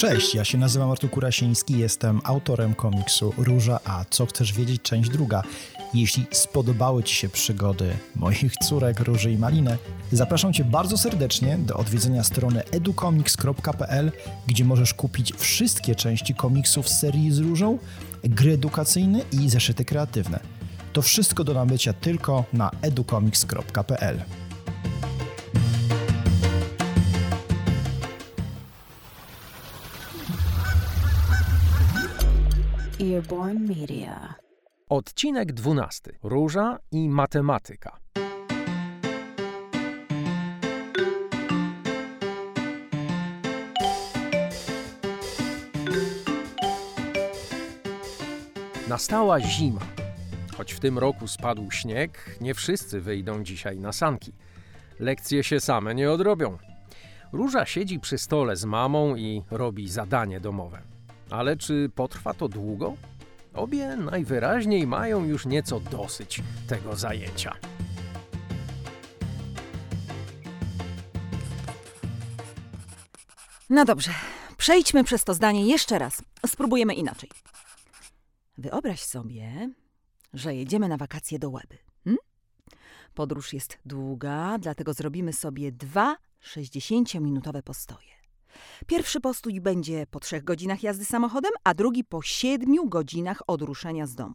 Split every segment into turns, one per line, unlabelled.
Cześć, ja się nazywam Artur Kurasiński, jestem autorem komiksu Róża, a co chcesz wiedzieć, część druga. Jeśli spodobały Ci się przygody moich córek Róży i Maliny, zapraszam Cię bardzo serdecznie do odwiedzenia strony educomics.pl, gdzie możesz kupić wszystkie części komiksów z serii z Różą, gry edukacyjne i zeszyty kreatywne. To wszystko do nabycia tylko na educomics.pl.
Earborn Media.
Odcinek 12. Róża i matematyka. Nastała zima. Choć w tym roku spadł śnieg, nie wszyscy wyjdą dzisiaj na sanki. Lekcje się same nie odrobią. Róża siedzi przy stole z mamą i robi zadanie domowe. Ale czy potrwa to długo? Obie najwyraźniej mają już nieco dosyć tego zajęcia.
No dobrze, przejdźmy przez to zdanie jeszcze raz. Spróbujemy inaczej. Wyobraź sobie, że jedziemy na wakacje do Łeby. Hm? Podróż jest długa, dlatego zrobimy sobie dwa 60-minutowe postoje. Pierwszy postój będzie po trzech godzinach jazdy samochodem, a drugi po siedmiu godzinach od ruszenia z domu.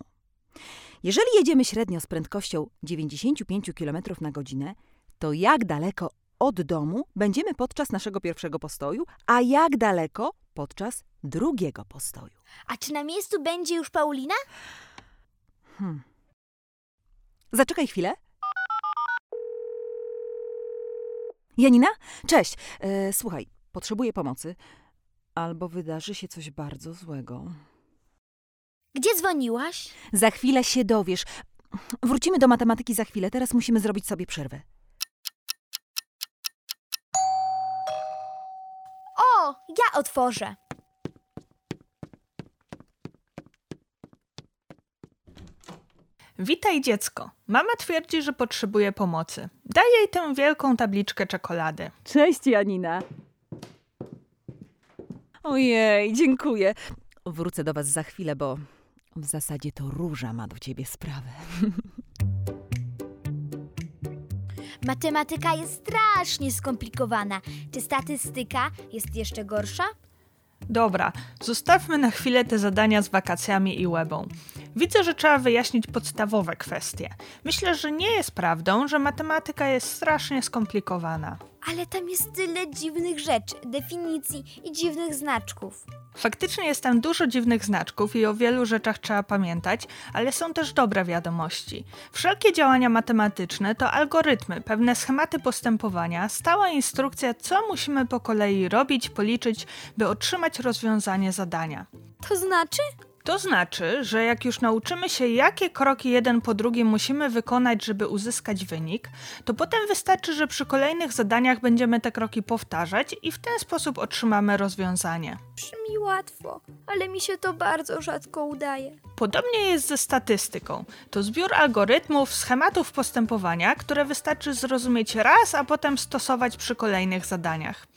Jeżeli jedziemy średnio z prędkością 95 km na godzinę, to jak daleko od domu będziemy podczas naszego pierwszego postoju, a jak daleko podczas drugiego postoju?
A czy na miejscu będzie już Paulina?
Hmm. Zaczekaj chwilę. Janina? Cześć. E, słuchaj, potrzebuję pomocy. Albo wydarzy się coś bardzo złego.
Gdzie dzwoniłaś?
Za chwilę się dowiesz. Wrócimy do matematyki za chwilę. Teraz musimy zrobić sobie przerwę.
O, ja otworzę.
Witaj dziecko. Mama twierdzi, że potrzebuje pomocy. Daj jej tę wielką tabliczkę czekolady.
Cześć, Janina. Ojej, dziękuję. Wrócę do was za chwilę, bo w zasadzie to Róża ma do ciebie sprawę.
Matematyka jest strasznie skomplikowana. Czy statystyka jest jeszcze gorsza?
Dobra, zostawmy na chwilę te zadania z wakacjami i łebą. Widzę, że trzeba wyjaśnić podstawowe kwestie. Myślę, że nie jest prawdą, że matematyka jest strasznie skomplikowana.
Ale tam jest tyle dziwnych rzeczy, definicji i dziwnych znaczków.
Faktycznie jest tam dużo dziwnych znaczków i o wielu rzeczach trzeba pamiętać, ale są też dobre wiadomości. Wszelkie działania matematyczne to algorytmy, pewne schematy postępowania, stała instrukcja, co musimy po kolei robić, policzyć, by otrzymać rozwiązanie zadania.
To znaczy?
To znaczy, że jak już nauczymy się, jakie kroki jeden po drugim musimy wykonać, żeby uzyskać wynik, to potem wystarczy, że przy kolejnych zadaniach będziemy te kroki powtarzać i w ten sposób otrzymamy rozwiązanie.
Brzmi łatwo, ale mi się to bardzo rzadko udaje.
Podobnie jest ze statystyką. To zbiór algorytmów, schematów postępowania, które wystarczy zrozumieć raz, a potem stosować przy kolejnych zadaniach.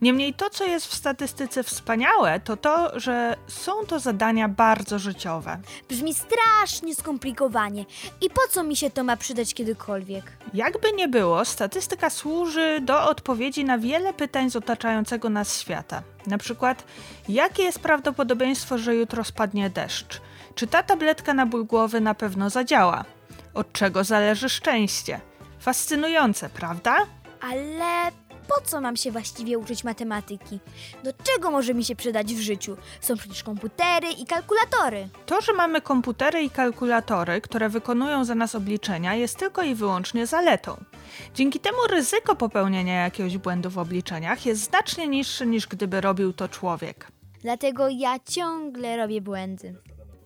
Niemniej to, co jest w statystyce wspaniałe, to to, że są to zadania bardzo życiowe.
Brzmi strasznie skomplikowanie. I po co mi się to ma przydać kiedykolwiek?
Jakby nie było, statystyka służy do odpowiedzi na wiele pytań z otaczającego nas świata. Na przykład, jakie jest prawdopodobieństwo, że jutro spadnie deszcz? Czy ta tabletka na ból głowy na pewno zadziała? Od czego zależy szczęście? Fascynujące, prawda?
Ale po co mam się właściwie uczyć matematyki? Do czego może mi się przydać w życiu? Są przecież komputery i kalkulatory.
To, że mamy komputery i kalkulatory, które wykonują za nas obliczenia, jest tylko i wyłącznie zaletą. Dzięki temu ryzyko popełnienia jakiegoś błędu w obliczeniach jest znacznie niższe niż gdyby robił to człowiek.
Dlatego ja ciągle robię błędy.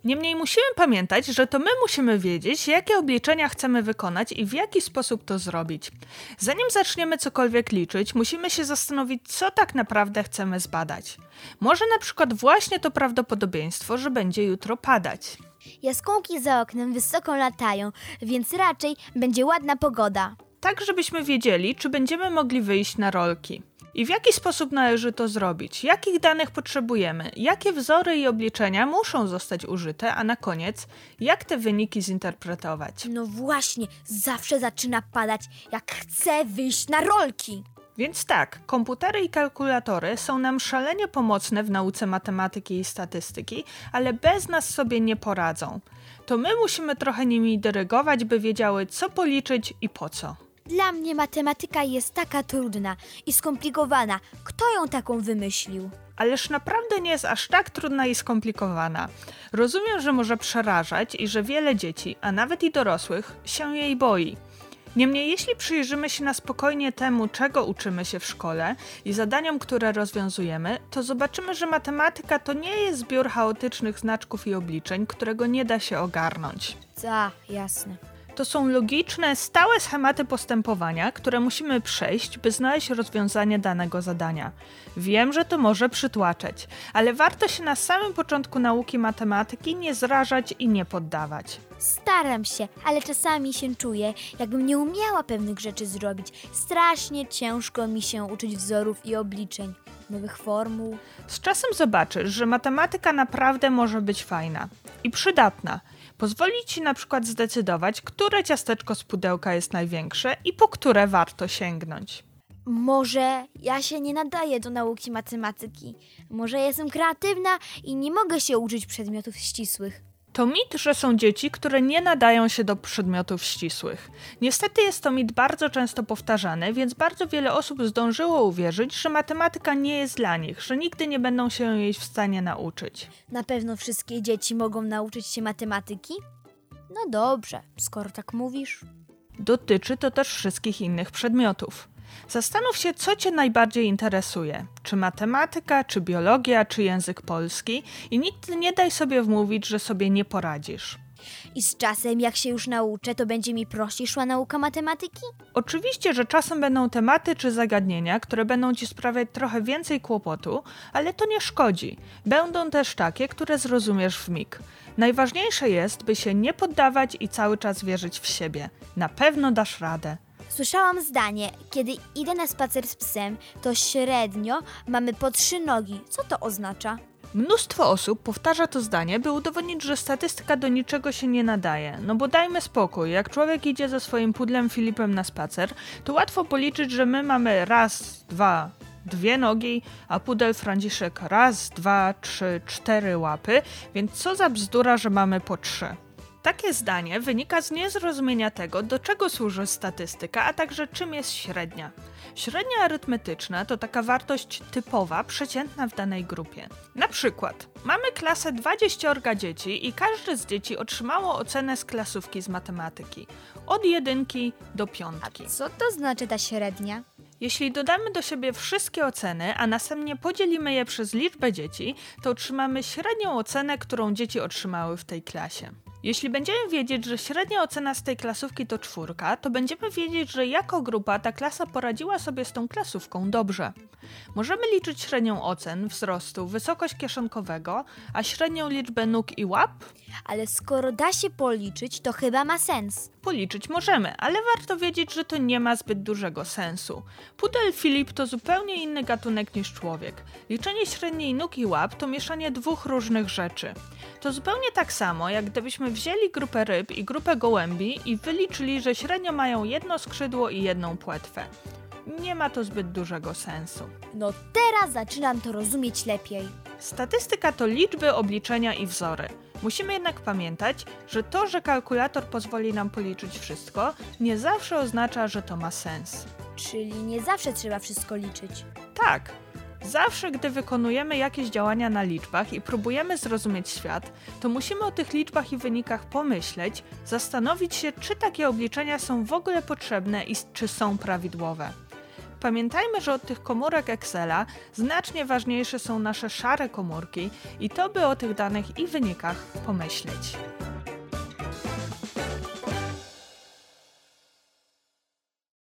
Niemniej musimy pamiętać, że to my musimy wiedzieć, jakie obliczenia chcemy wykonać i w jaki sposób to zrobić. Zanim zaczniemy cokolwiek liczyć, musimy się zastanowić, co tak naprawdę chcemy zbadać. Może na przykład właśnie to prawdopodobieństwo, że będzie jutro padać.
Jaskółki za oknem wysoko latają, więc raczej będzie ładna pogoda.
Tak, żebyśmy wiedzieli, czy będziemy mogli wyjść na rolki. I w jaki sposób należy to zrobić? Jakich danych potrzebujemy? Jakie wzory i obliczenia muszą zostać użyte? A na koniec, jak te wyniki zinterpretować?
No właśnie, zawsze zaczyna padać, jak chcę wyjść na rolki.
Więc tak, komputery i kalkulatory są nam szalenie pomocne w nauce matematyki i statystyki, ale bez nas sobie nie poradzą. To my musimy trochę nimi dyrygować, by wiedziały, co policzyć i po co.
Dla mnie matematyka jest taka trudna i skomplikowana. Kto ją taką wymyślił?
Ależ naprawdę nie jest aż tak trudna i skomplikowana. Rozumiem, że może przerażać i że wiele dzieci, a nawet i dorosłych, się jej boi. Niemniej, jeśli przyjrzymy się na spokojnie temu, czego uczymy się w szkole i zadaniom, które rozwiązujemy, to zobaczymy, że matematyka to nie jest zbiór chaotycznych znaczków i obliczeń, którego nie da się ogarnąć.
Ta, jasne.
To są logiczne, stałe schematy postępowania, które musimy przejść, by znaleźć rozwiązanie danego zadania. Wiem, że to może przytłaczać, ale warto się na samym początku nauki matematyki nie zrażać i nie poddawać.
Staram się, ale czasami się czuję, jakbym nie umiała pewnych rzeczy zrobić. Strasznie ciężko mi się uczyć wzorów i obliczeń, nowych formuł.
Z czasem zobaczysz, że matematyka naprawdę może być fajna i przydatna. Pozwoli ci na przykład zdecydować, które ciasteczko z pudełka jest największe i po które warto sięgnąć.
Może ja się nie nadaję do nauki matematyki. Może jestem kreatywna i nie mogę się uczyć przedmiotów ścisłych.
To mit, że są dzieci, które nie nadają się do przedmiotów ścisłych. Niestety jest to mit bardzo często powtarzany, więc bardzo wiele osób zdążyło uwierzyć, że matematyka nie jest dla nich, że nigdy nie będą się jej w stanie nauczyć.
Na pewno wszystkie dzieci mogą nauczyć się matematyki? No dobrze, skoro tak mówisz.
Dotyczy to też wszystkich innych przedmiotów. Zastanów się, co Cię najbardziej interesuje: czy matematyka, czy biologia, czy język polski, i nigdy nie daj sobie wmówić, że sobie nie poradzisz.
I z czasem, jak się już nauczę, to będzie mi prościej szła nauka matematyki?
Oczywiście, że czasem będą tematy czy zagadnienia, które będą Ci sprawiać trochę więcej kłopotu, ale to nie szkodzi. Będą też takie, które zrozumiesz w mig. Najważniejsze jest, by się nie poddawać i cały czas wierzyć w siebie. Na pewno dasz radę.
Słyszałam zdanie, kiedy idę na spacer z psem, to średnio mamy po trzy nogi. Co to oznacza?
Mnóstwo osób powtarza to zdanie, by udowodnić, że statystyka do niczego się nie nadaje. No bo dajmy spokój, jak człowiek idzie ze swoim pudlem Filipem na spacer, to łatwo policzyć, że my mamy raz, dwa, dwie nogi, a pudel Franciszek raz, dwa, trzy, cztery łapy, więc co za bzdura, że mamy po trzy. Takie zdanie wynika z niezrozumienia tego, do czego służy statystyka, a także czym jest średnia. Średnia arytmetyczna to taka wartość typowa, przeciętna w danej grupie. Na przykład, mamy klasę 20 dzieci i każde z dzieci otrzymało ocenę z klasówki z matematyki. Od jedynki do piątki.
Co to znaczy ta średnia?
Jeśli dodamy do siebie wszystkie oceny, a następnie podzielimy je przez liczbę dzieci, to otrzymamy średnią ocenę, którą dzieci otrzymały w tej klasie. Jeśli będziemy wiedzieć, że średnia ocena z tej klasówki to czwórka, to będziemy wiedzieć, że jako grupa ta klasa poradziła sobie z tą klasówką dobrze. Możemy liczyć średnią ocen, wzrostu, wysokość kieszonkowego, a średnią liczbę nóg i łap?
Ale skoro da się policzyć, to chyba ma sens.
Policzyć możemy, ale warto wiedzieć, że to nie ma zbyt dużego sensu. Pudel Filip to zupełnie inny gatunek niż człowiek. Liczenie średniej nóg i łap to mieszanie dwóch różnych rzeczy. To zupełnie tak samo, jak gdybyśmy wzięli grupę ryb i grupę gołębi i wyliczyli, że średnio mają jedno skrzydło i jedną płetwę. Nie ma to zbyt dużego sensu.
No teraz zaczynam to rozumieć lepiej.
Statystyka to liczby, obliczenia i wzory. Musimy jednak pamiętać, że to, że kalkulator pozwoli nam policzyć wszystko, nie zawsze oznacza, że to ma sens.
Czyli nie zawsze trzeba wszystko liczyć.
Tak, Zawsze, gdy wykonujemy jakieś działania na liczbach i próbujemy zrozumieć świat, to musimy o tych liczbach i wynikach pomyśleć, zastanowić się, czy takie obliczenia są w ogóle potrzebne i czy są prawidłowe. Pamiętajmy, że od tych komórek Excela znacznie ważniejsze są nasze szare komórki i to by o tych danych i wynikach pomyśleć.